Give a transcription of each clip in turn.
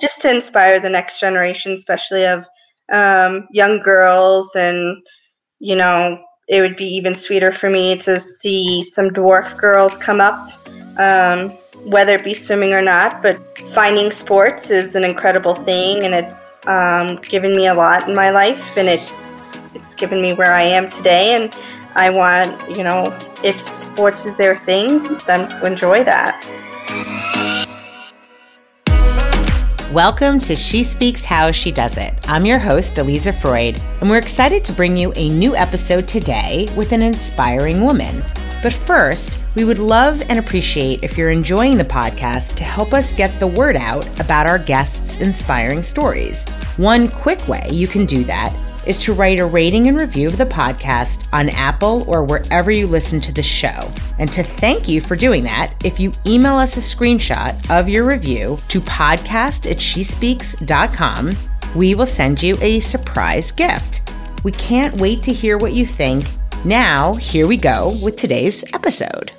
just to inspire the next generation, especially of um, young girls. And, you know, it would be even sweeter for me to see some dwarf girls come up, um, whether it be swimming or not. But finding sports is an incredible thing, and it's um, given me a lot in my life, and it's it's given me where I am today. And I want, you know, if sports is their thing, them to enjoy that. Welcome to She Speaks How She Does It. I'm your host, Aliza Freud, and we're excited to bring you a new episode today with an inspiring woman. But first, we would love and appreciate if you're enjoying the podcast to help us get the word out about our guests' inspiring stories. One quick way you can do that is to write a rating and review of the podcast on Apple or wherever you listen to the show. And to thank you for doing that, if you email us a screenshot of your review to podcast at shespeaks.com, we will send you a surprise gift. We can't wait to hear what you think. Now, here we go with today's episode.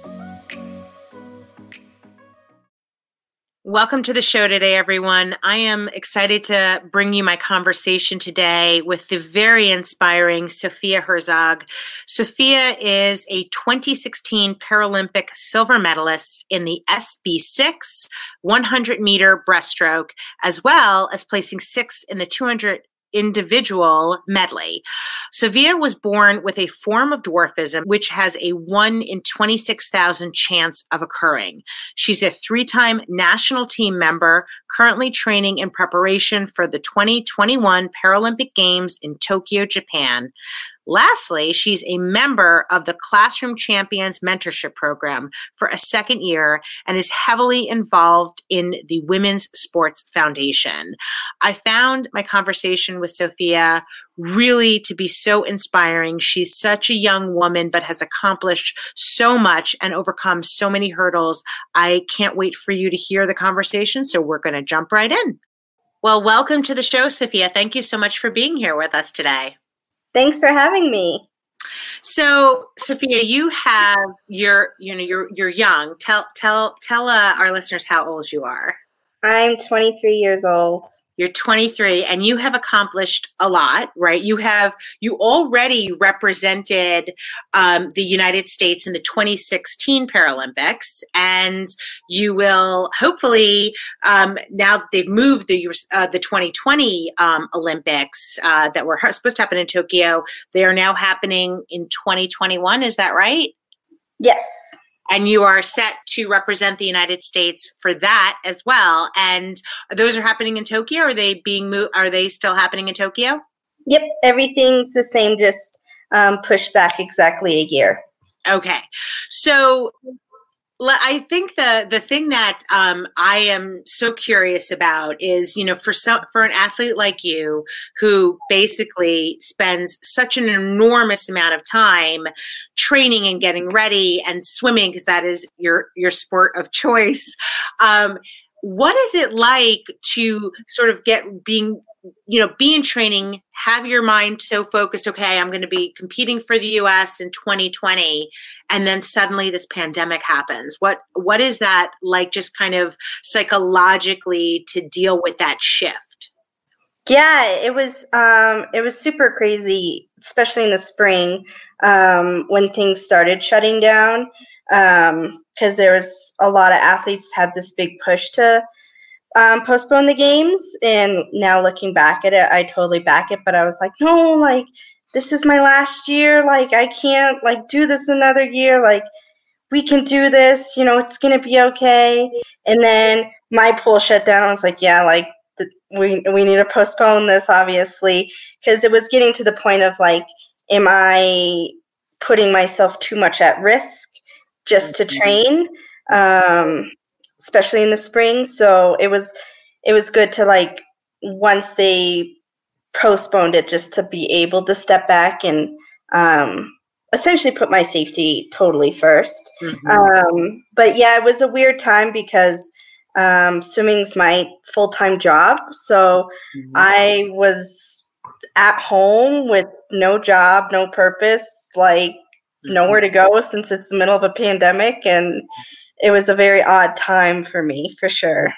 Welcome to the show today, everyone. I am excited to bring you my conversation today with the very inspiring Sophia Herzog. Sophia is a 2016 Paralympic silver medalist in the SB6 100 meter breaststroke, as well as placing sixth in the 200 individual medley. Sophia was born with a form of dwarfism, which has a 1 in 26,000 chance of occurring. She's a three time national team member, currently training in preparation for the 2021 Paralympic Games in Tokyo, Japan. Lastly, she's a member of the Classroom Champions Mentorship Program for a second year and is heavily involved in the Women's Sports Foundation. I found my conversation with Sophia really to be so inspiring. She's such a young woman, but has accomplished so much and overcome so many hurdles. I can't wait for you to hear the conversation. So we're going to jump right in. Well, welcome to the show, Sophia. Thank you so much for being here with us today. Thanks for having me. So, Sophia, you have you're you know you're you're young. Tell tell tell uh, our listeners how old you are. I'm 23 years old. You're 23 and you have accomplished a lot, right? You have, you already represented um, the United States in the 2016 Paralympics, and you will hopefully, um, now that they've moved the, uh, the 2020 um, Olympics uh, that were supposed to happen in Tokyo, they are now happening in 2021. Is that right? Yes and you are set to represent the United States for that as well. And those are happening in Tokyo. Are they being moved? Are they still happening in Tokyo? Yep, everything's the same, just um, pushed back exactly a year. Okay, so I think the the thing that um, I am so curious about is, you know, for some for an athlete like you who basically spends such an enormous amount of time training and getting ready and swimming because that is your your sport of choice. Um, what is it like to sort of get being you know, be in training, have your mind so focused, okay, I'm going to be competing for the US in 2020 and then suddenly this pandemic happens. What what is that like just kind of psychologically to deal with that shift? Yeah, it was um it was super crazy, especially in the spring um when things started shutting down um because there was a lot of athletes had this big push to um, postpone the games. And now looking back at it, I totally back it. But I was like, no, like this is my last year. Like I can't like do this another year. Like we can do this. You know, it's gonna be okay. And then my pool shut down. I was like, yeah, like we we need to postpone this, obviously, because it was getting to the point of like, am I putting myself too much at risk just to mm-hmm. train? Um, especially in the spring. So it was it was good to like once they postponed it just to be able to step back and um, essentially put my safety totally 1st mm-hmm. um, but yeah, it was a weird time because um, swimming's my full time job. So mm-hmm. I was at home with no job, no purpose, like mm-hmm. nowhere to go since it's the middle of a pandemic and it was a very odd time for me, for sure.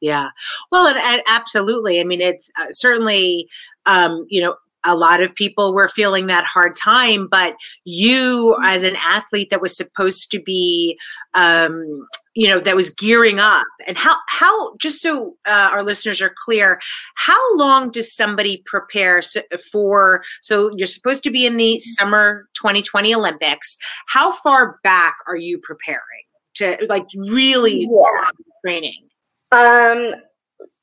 Yeah. Well, and, and absolutely. I mean, it's uh, certainly, um, you know, a lot of people were feeling that hard time, but you, as an athlete that was supposed to be, um, you know, that was gearing up, and how how just so uh, our listeners are clear, how long does somebody prepare for? So you're supposed to be in the summer 2020 Olympics. How far back are you preparing to like really yeah. training? Um,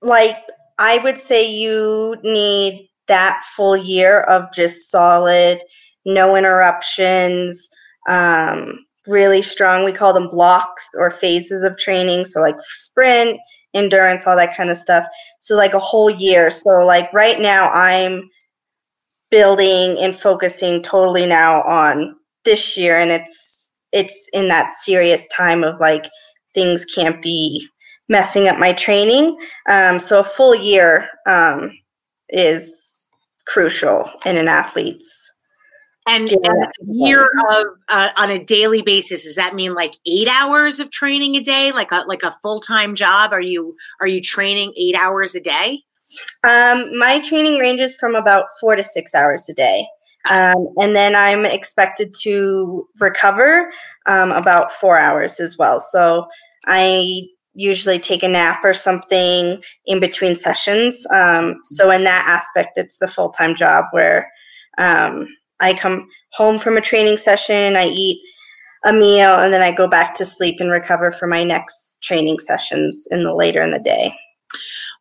like I would say you need that full year of just solid, no interruptions, um, really strong. We call them blocks or phases of training. So, like sprint, endurance, all that kind of stuff. So, like a whole year. So, like right now, I'm building and focusing totally now on this year, and it's it's in that serious time of like things can't be messing up my training. Um, so a full year um, is crucial in an athlete's and, and a year of uh, on a daily basis does that mean like eight hours of training a day? Like a like a full-time job? Are you are you training eight hours a day? Um, my training ranges from about four to six hours a day um, and then i'm expected to recover um, about four hours as well so i usually take a nap or something in between sessions. Um, so in that aspect, it's the full time job where um, I come home from a training session, I eat a meal, and then I go back to sleep and recover for my next training sessions in the later in the day.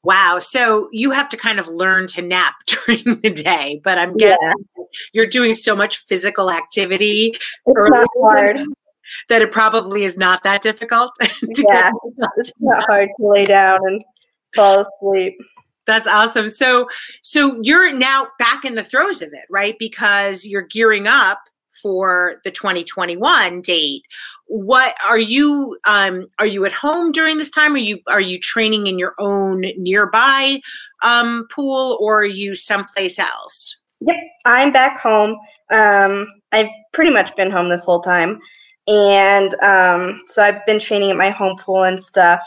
Wow. So you have to kind of learn to nap during the day, but I'm guessing yeah. you're doing so much physical activity. It's not hard that it probably is not that difficult. yeah, it's not hard to lay down and fall asleep. That's awesome. So, so you're now back in the throes of it, right? Because you're gearing up for the 2021 date. What are you? Um, are you at home during this time? Are you are you training in your own nearby um, pool, or are you someplace else? Yep, I'm back home. Um, I've pretty much been home this whole time and um, so I've been training at my home pool and stuff.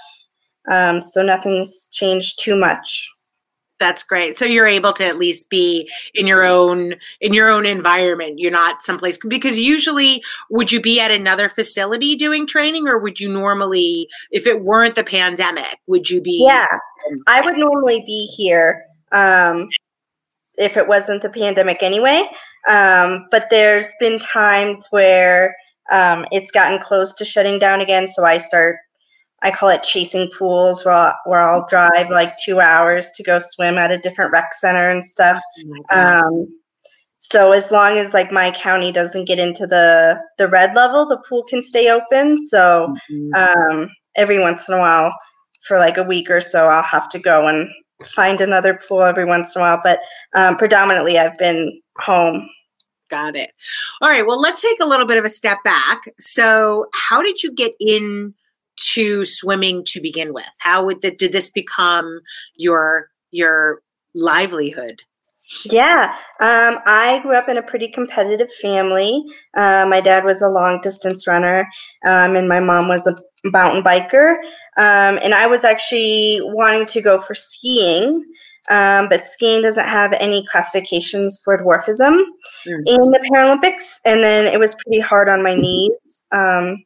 Um, so nothing's changed too much. That's great. So you're able to at least be in your own in your own environment. You're not someplace because usually would you be at another facility doing training or would you normally if it weren't the pandemic, would you be Yeah. I would normally be here um, if it wasn't the pandemic anyway. Um, but there's been times where um, it's gotten close to shutting down again, so I start. I call it chasing pools, where I'll, where I'll drive like two hours to go swim at a different rec center and stuff. Oh um, so as long as like my county doesn't get into the the red level, the pool can stay open. So mm-hmm. um, every once in a while, for like a week or so, I'll have to go and find another pool every once in a while. But um, predominantly, I've been home Got it. All right. Well, let's take a little bit of a step back. So, how did you get into swimming to begin with? How would the, did this become your your livelihood? Yeah, um, I grew up in a pretty competitive family. Uh, my dad was a long distance runner, um, and my mom was a mountain biker. Um, and I was actually wanting to go for skiing um, but skiing doesn't have any classifications for dwarfism mm. in the Paralympics. And then it was pretty hard on my knees um,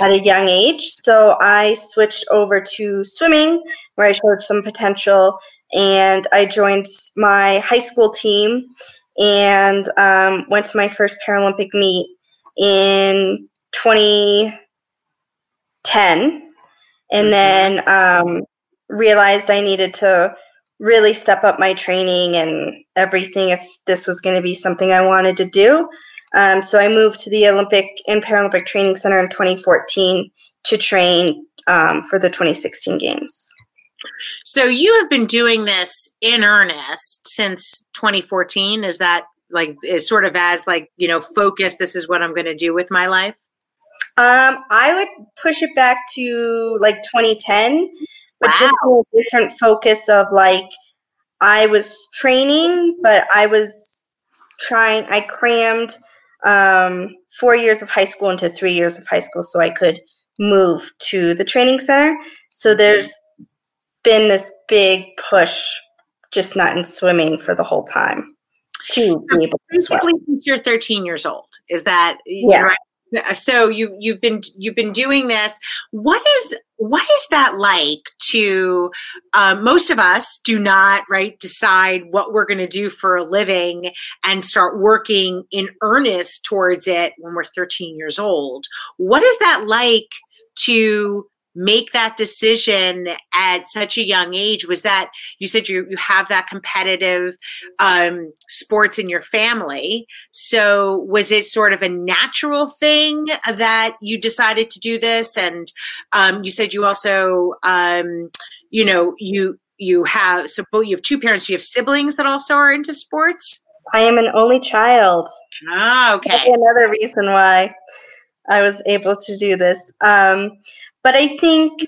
at a young age. So I switched over to swimming, where I showed some potential. And I joined my high school team and um, went to my first Paralympic meet in 2010. And mm-hmm. then um, realized I needed to really step up my training and everything if this was going to be something I wanted to do. Um, so I moved to the Olympic and Paralympic Training Center in 2014 to train um, for the 2016 Games. So you have been doing this in earnest since 2014. Is that like is sort of as like you know focus? This is what I'm going to do with my life. Um, I would push it back to like 2010 but wow. just a different focus of like I was training, but I was trying. I crammed um, four years of high school into three years of high school so I could move to the training center. So there's been this big push, just not in swimming for the whole time to be able to swim. Since you're 13 years old, is that Yeah. right? So you you've been you've been doing this. What is what is that like to? Um, most of us do not right decide what we're going to do for a living and start working in earnest towards it when we're 13 years old. What is that like to make that decision at such a young age? Was that you said you you have that competitive um, sports in your family. So was it sort of a natural thing that you decided to do this? And um, you said you also, um, you know, you you have so both you have two parents. You have siblings that also are into sports. I am an only child. Ah, okay. another reason why I was able to do this. But I think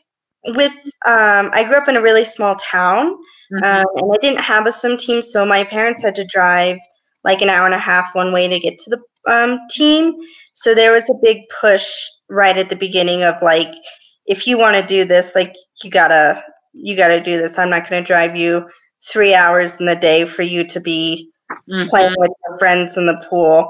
with um, I grew up in a really small town, Mhm. um, and I didn't have a swim team, so my parents had to drive like an hour and a half one way to get to the um, team. So there was a big push right at the beginning of like, if you want to do this, like you gotta you gotta do this. I'm not going to drive you three hours in the day for you to be Mhm. playing with your friends in the pool.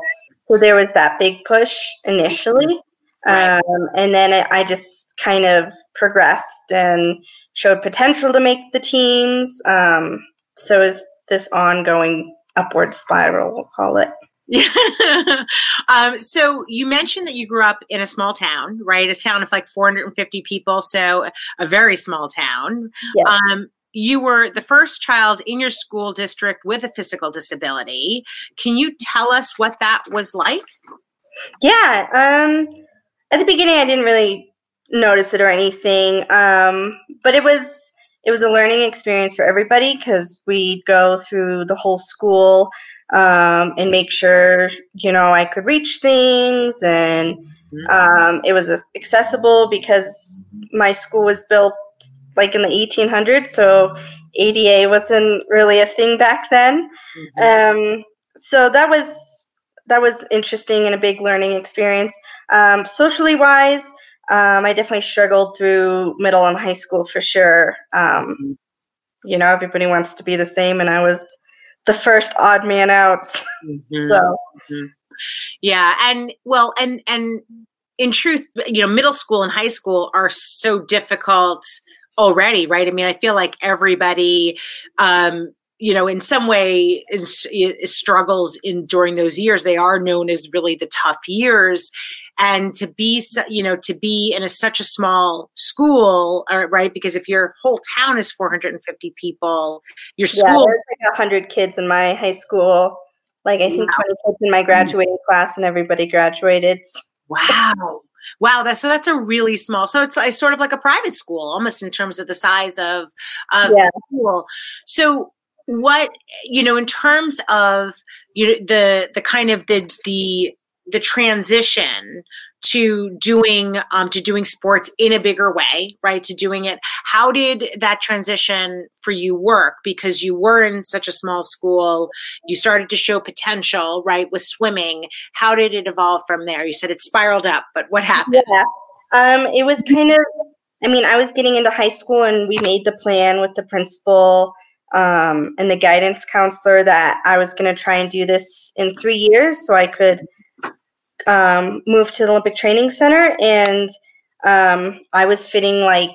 So there was that big push initially. Right. Um, and then it, I just kind of progressed and showed potential to make the teams. Um, so is this ongoing upward spiral, we'll call it. Yeah. um, so you mentioned that you grew up in a small town, right? A town of like 450 people, so a very small town. Yes. Um, you were the first child in your school district with a physical disability. Can you tell us what that was like? Yeah. Um, at the beginning, I didn't really notice it or anything, um, but it was it was a learning experience for everybody because we'd go through the whole school um, and make sure you know I could reach things and um, it was accessible because my school was built like in the 1800s, so ADA wasn't really a thing back then. Um, so that was that was interesting and a big learning experience. Um, socially wise, um, I definitely struggled through middle and high school for sure. Um, you know, everybody wants to be the same, and I was the first odd man out. Mhm. So Yeah, and well, and and in truth, you know, middle school and high school are so difficult already, right? I mean, I feel like everybody, um, you know, in some way, struggles in during those years. They are known as really the tough years, and to be, you know, to be in a, such a small school, uh, right? Because if your whole town is 450 people, your yeah, school there's like a hundred kids in my high school. Like I think twenty kids in my graduating class, and everybody graduated. Wow. Wow, that's so that's a really small. So it's, it's sort of like a private school, almost in terms of the size of of Yeah. the school. So what you know in terms of you know the the kind of the the the transition to doing um to doing sports in a bigger way right? To doing it how did that transition for you work? Because you were in such a small school you started to show potential right with swimming. How did it evolve from there? You said it spiraled up but what happened? Yeah. Um, it was kind of, I mean, I was getting into high school and we made the plan with the principal um, and the guidance counselor that I was going to try and do this in three years so I could um, move to the Olympic Training Center. And um, I was fitting like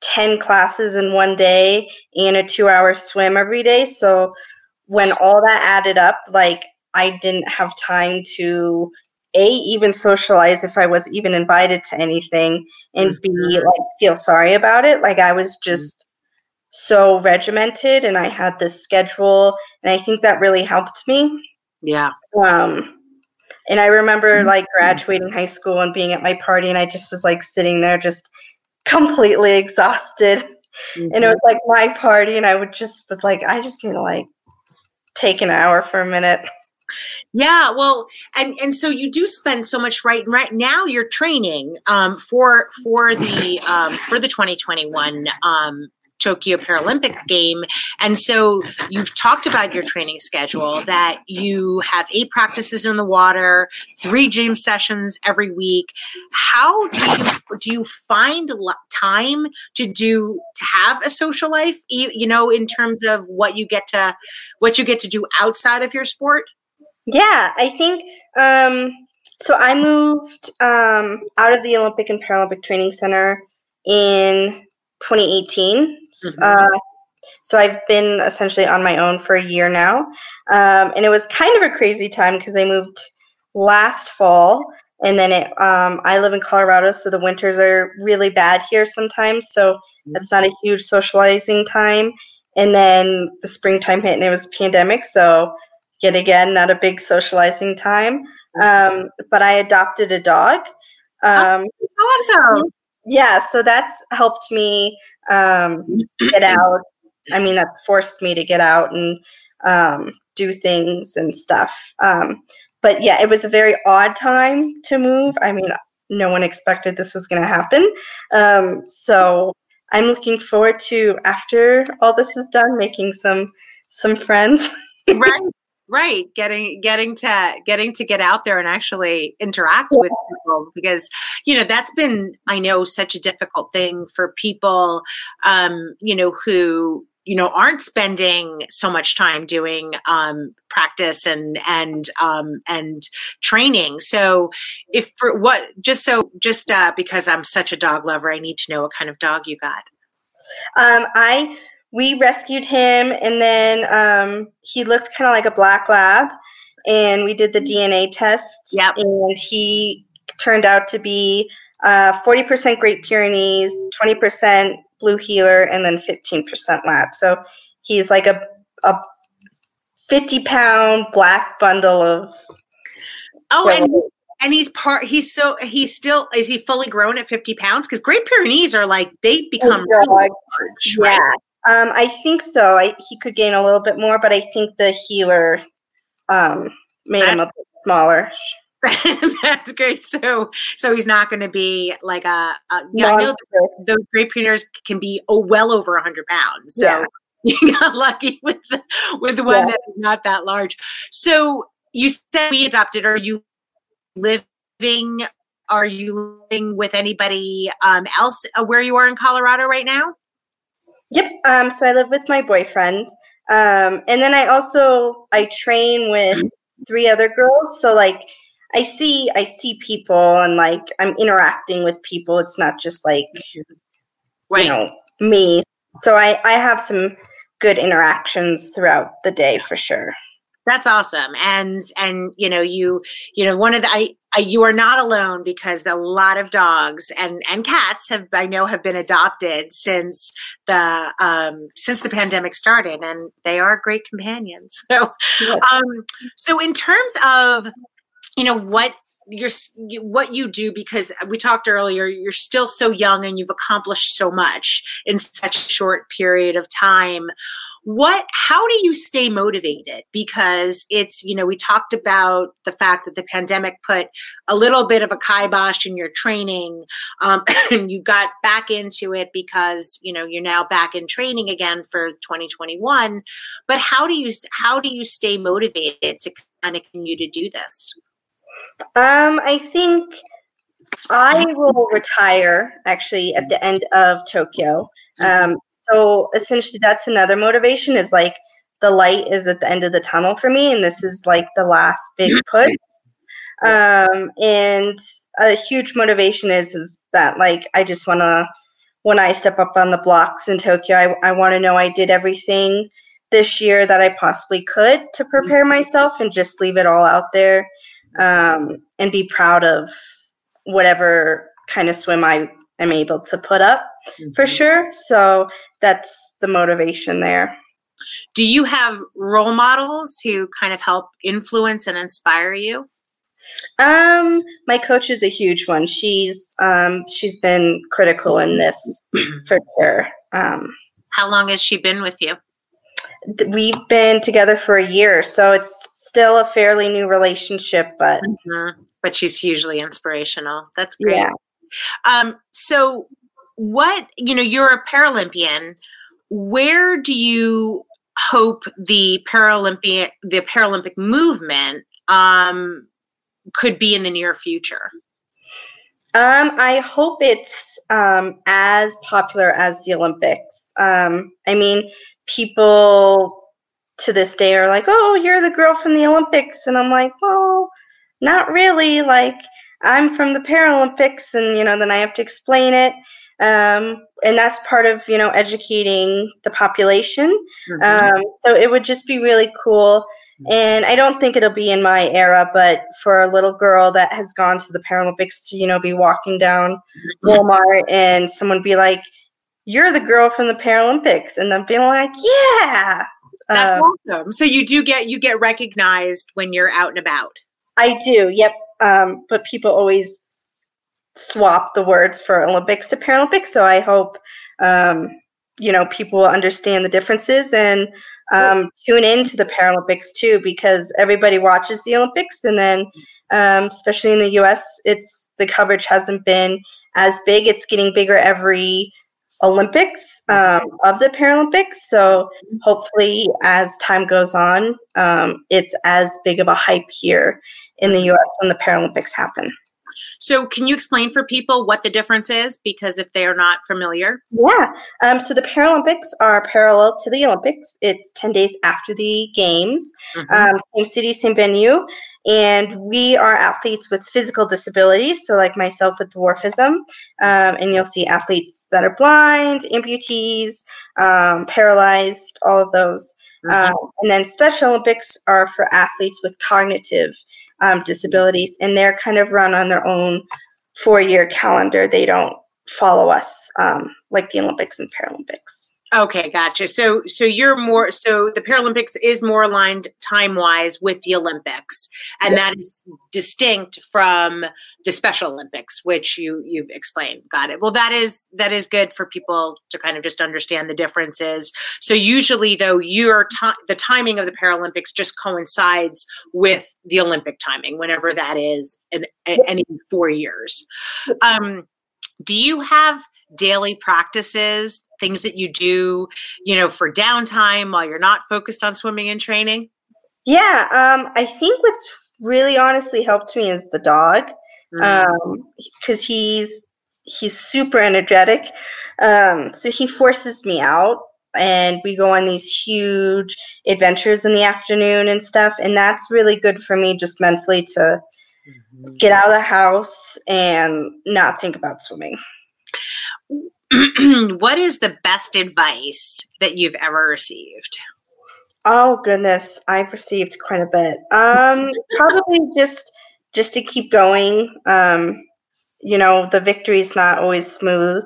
10 classes in one day and a two hour swim every day. So when all that added up, like I didn't have time to a even socialize if I was even invited to anything, and b Mhm. like feel sorry about it. Like I was just so regimented, and I had this schedule, and I think that really helped me. yeah Um, and I remember like graduating high school and being at my party, and I just was like sitting there just completely exhausted, and it was like my party, and I would just was like, I just need to like take an hour for a minute. Yeah, well, and and so you do spend so much right right now. You're training um, for for the um, for the 2021 um, Tokyo Paralympic game. And so you've talked about your training schedule that you have eight practices in the water, three gym sessions every week. How do you do you find time to do to have a social life you know in terms of what you get to what you get to do outside of your sport? Yeah, I think um so I moved um, out of the Olympic and Paralympic Training Center in 2018. Mm-hmm. Uh, so I've been essentially on my own for a year now. Um, and it was kind of a crazy time because I moved last fall. And then it, um, I live in Colorado, so the winters are really bad here sometimes. So it's not a huge socializing time. And then the springtime hit and it was pandemic. So yet again, not a big socializing time. Um, but I adopted a dog. Um, oh, awesome. Yeah, so that's helped me um, get out. I mean, that forced me to get out and um, do things and stuff. Um, but yeah, it was a very odd time to move. I mean, no one expected this was going to happen. Um, so I'm looking forward to after all this is done, making some some friends. right right getting getting to getting to get out there and actually interact yeah. with people because you know that's been i know such a difficult thing for people um you know who you know aren't spending so much time doing um, practice and and um, and training so if for what just so just uh, because i'm such a dog lover i need to know what kind of dog you got um, i we rescued him, and then um, he looked kind of like a black lab, and we did the DNA test. Yep. And he turned out to be uh, 40% Great Pyrenees, 20% Blue Heeler, and then 15% Lab. So he's like a, a 50 pound black bundle of. Oh, and and he's part he's so he's still is he fully grown at 50 pounds because great pyrenees are like they become oh, large, right? Um, I think so. I, he could gain a little bit more, but I think the heeler um, made him a bit smaller. That's great. So, so he's not going to be like a. a yeah, I know those Great Pyrenees can be oh well over hundred pounds. So yeah. you got lucky with the, with the one yeah. that is not that large. So you said we adopted. Are you living? Are you living with anybody um, else uh, where you are in Colorado right now? Yep. Um, so I live with my boyfriend. Um, and then I also I train with three other girls. So like I see I see people and like I'm interacting with people. It's not just like right. you know me. So I I have some good interactions throughout the day for sure. That's awesome. And and you know you you know one of the I, I you are not alone because a lot of dogs and and cats have I know have been adopted since the um since the pandemic started and they are great companions. So um so in terms of you know what you're what you do because we talked earlier you're still so young and you've accomplished so much in such a short period of time. What how do you stay motivated? Because it's you know we talked about the fact that the pandemic put a little bit of a kibosh in your training um, and you got back into it because you know you're now back in training again for 2021 but how do you how do you stay motivated to kind of continue to do this um i think I will retire actually at the end of Tokyo. Mm-hmm. Um, so essentially that's another motivation is like the light is at the end of the tunnel for me and this is like the last big push um, and a huge motivation is is that like i just want to when i step up on the blocks in tokyo i, I want to know i did everything this year that i possibly could to prepare myself and just leave it all out there um, and be proud of whatever kind of swim i am able to put up mm-hmm. for sure so that's the motivation there. Do you have role models to kind of help influence and inspire you? Um, my coach is a huge one. She's um, she's been critical in this for sure. Um, How long has she been with you? We've been together for a year, so it's still a fairly new relationship, but mm-hmm. but she's hugely inspirational. That's great. Yeah. Um, so what you know you're a paralympian where do you hope the Paralympic the Paralympic movement um, could be in the near future? Um, I hope it's um, as popular as the Olympics. Um, I mean, people to this day are like, "Oh, you're the girl from the Olympics," and I'm like, "Well, not really. Like, I'm from the Paralympics, and you know, then I have to explain it." Um, and that's part of you know educating the population. Mm-hmm. Um, so it would just be really cool and I don't think it'll be in my era, but for a little girl that has gone to the Paralympics to, you know, be walking down Walmart and someone be like, You're the girl from the Paralympics. And I'm feeling like, Yeah. That's um, awesome. So you do get you get recognized when you're out and about. I do, yep. Um, but people always swap the words for Olympics to Paralympics. So I hope um, you know, people will understand the differences and um, tune into the Paralympics too, because everybody watches the Olympics, and then um, especially in the U.S., it's the coverage hasn't been as big. It's getting bigger every Olympics um, of the Paralympics. So hopefully, as time goes on, um, it's as big of a hype here in the U.S. when the Paralympics happen. So, can you explain for people what the difference is? Because if they are not familiar. Yeah. Um, so, the Paralympics are parallel to the Olympics. It's 10 days after the Games, mm-hmm. um, same city, same venue. And we are athletes with physical disabilities. So, like myself with dwarfism. Um, and you'll see athletes that are blind, amputees, um, paralyzed, all of those. Mm-hmm. Um, and then Special Olympics are for athletes with cognitive um, disabilities, and they're kind of run on their own four year calendar. They don't follow us um, like the Olympics and Paralympics. Okay, gotcha. So, so you're more so the Paralympics is more aligned time wise with the Olympics, and that is distinct from the Special Olympics, which you you've explained. Got it. Well, that is that is good for people to kind of just understand the differences. So, usually, though, your time the timing of the Paralympics just coincides with the Olympic timing, whenever that is, in, in any four years. Um, do you have daily practices things that you do, you know, for downtime while you're not focused on swimming and training? Yeah, um, I think what's really honestly helped me is the dog, because mm. um, he's he's super energetic. Um, so he forces me out, and we go on these huge adventures in the afternoon and stuff, and that's really good for me just mentally to mm-hmm. get out of the house and not think about swimming. what is the best advice that you've ever received? Oh goodness, I've received quite a bit. Um, probably just just to keep going. Um, you know, the victory is not always smooth.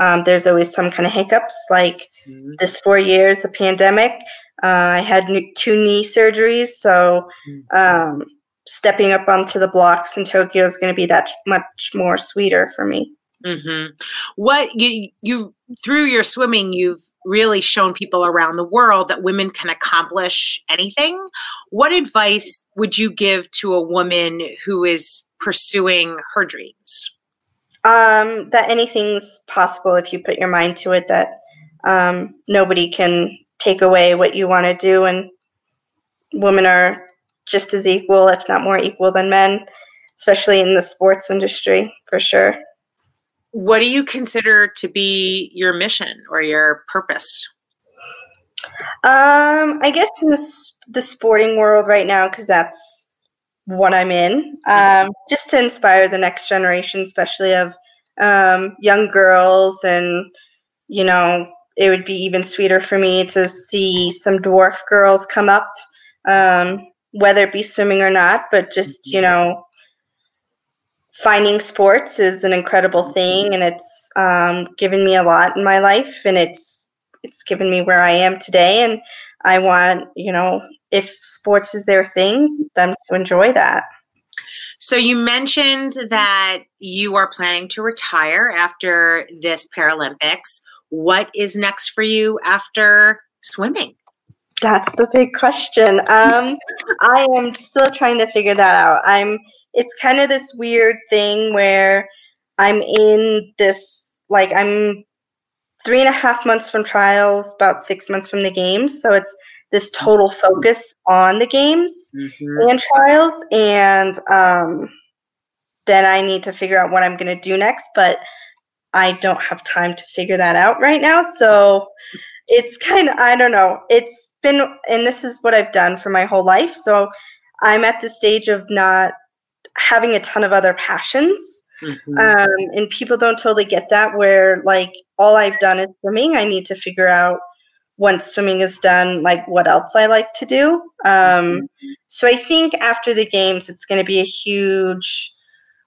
Um, there's always some kind of hiccups. Like mm-hmm. this four years, a pandemic. Uh, I had two knee surgeries, so mm-hmm. um, stepping up onto the blocks in Tokyo is going to be that much more sweeter for me. Mm-hmm. What you you through your swimming, you've really shown people around the world that women can accomplish anything. What advice would you give to a woman who is pursuing her dreams? Um, that anything's possible if you put your mind to it. That um, nobody can take away what you want to do, and women are just as equal, if not more equal, than men, especially in the sports industry, for sure what do you consider to be your mission or your purpose? Um, I guess in the, the sporting world right now, because that's what I'm in, um, just to inspire the next generation, especially of um, young girls. And, you know, it would be even sweeter for me to see some dwarf girls come up, um, whether it be swimming or not, but just, you mm-hmm. know, finding sports is an incredible thing and it's um, given me a lot in my life and it's it's given me where i am today and i want you know if sports is their thing them to enjoy that. So you mentioned that you are planning to retire after this paralympics. What is next for you after swimming? That's the big question. Um, i am still trying to figure that out. I'm it's kind of this weird thing where I'm in this like I'm three and a half months from trials, about six months from the games. So it's this total focus on the games mm-hmm. and trials. And um, then I need to figure out what I'm going to do next. But I don't have time to figure that out right now. So it's kind of, I don't know. It's been, and this is what I've done for my whole life. So I'm at the stage of not having a ton of other passions. Mm-hmm. Um, and people don't totally get that, where like all I've done is swimming. I need to figure out once swimming is done, like what else I like to do. Um, mm-hmm. So I think after the games, it's going to be a huge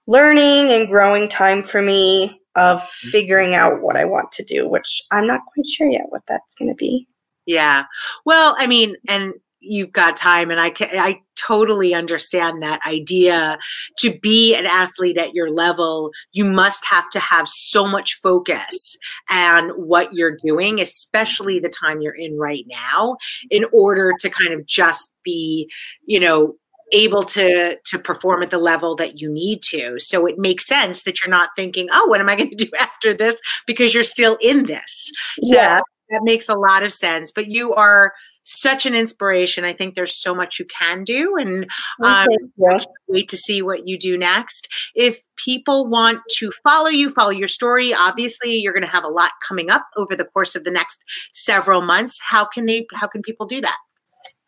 learning and growing time for me of mm-hmm. figuring out what I want to do, which I'm not quite sure yet what that's going to be. Yeah. Well, I mean, and you've got time and I can, I totally understand that idea. To be an athlete at your level you must have to have so much focus on what you're doing especially the time you're in right now in order to kind of just be you know able to to perform at the level that you need to. So it makes sense that you're not thinking oh what am i going to do after this? because you're still in this. So yeah. that makes a lot of sense but you are such an inspiration. I think there's so much you can do, and um, wait to see what you do next. If people want to follow you, follow your story, obviously you're going to have a lot coming up over the course of the next several months. How can they? How can people do that?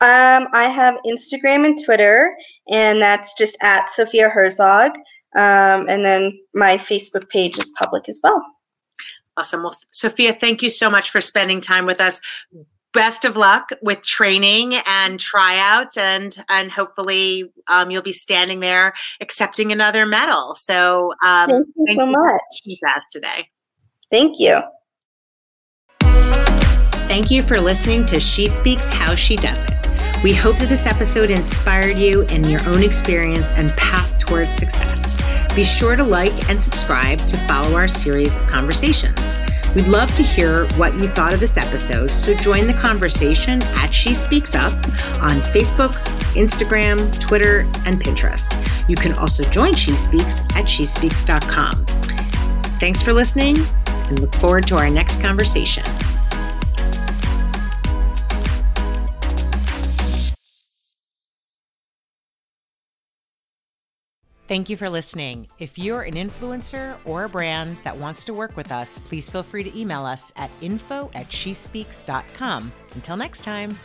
Um, I have Instagram and Twitter, and that's just at Sophia Herzog. Um, and then my Facebook page is public as well. Awesome. Well, Sophia, thank you so much for spending time with us best of luck with training and tryouts and and hopefully um, you'll be standing there accepting another medal. So um, thank you thank so you much. best today. Thank you. Thank you for listening to she speaks how she does it. We hope that this episode inspired you in your own experience and path towards success. Be sure to like and subscribe to follow our series of conversations We'd love to hear what you thought of this episode, so join the conversation at She Speaks Up on Facebook, Instagram, Twitter, and Pinterest. You can also join She Speaks at shespeaks.com. Thanks for listening and look forward to our next conversation. Thank you for listening. If you're an influencer or a brand that wants to work with us, please feel free to email us at info at shespeaks.com. Until next time.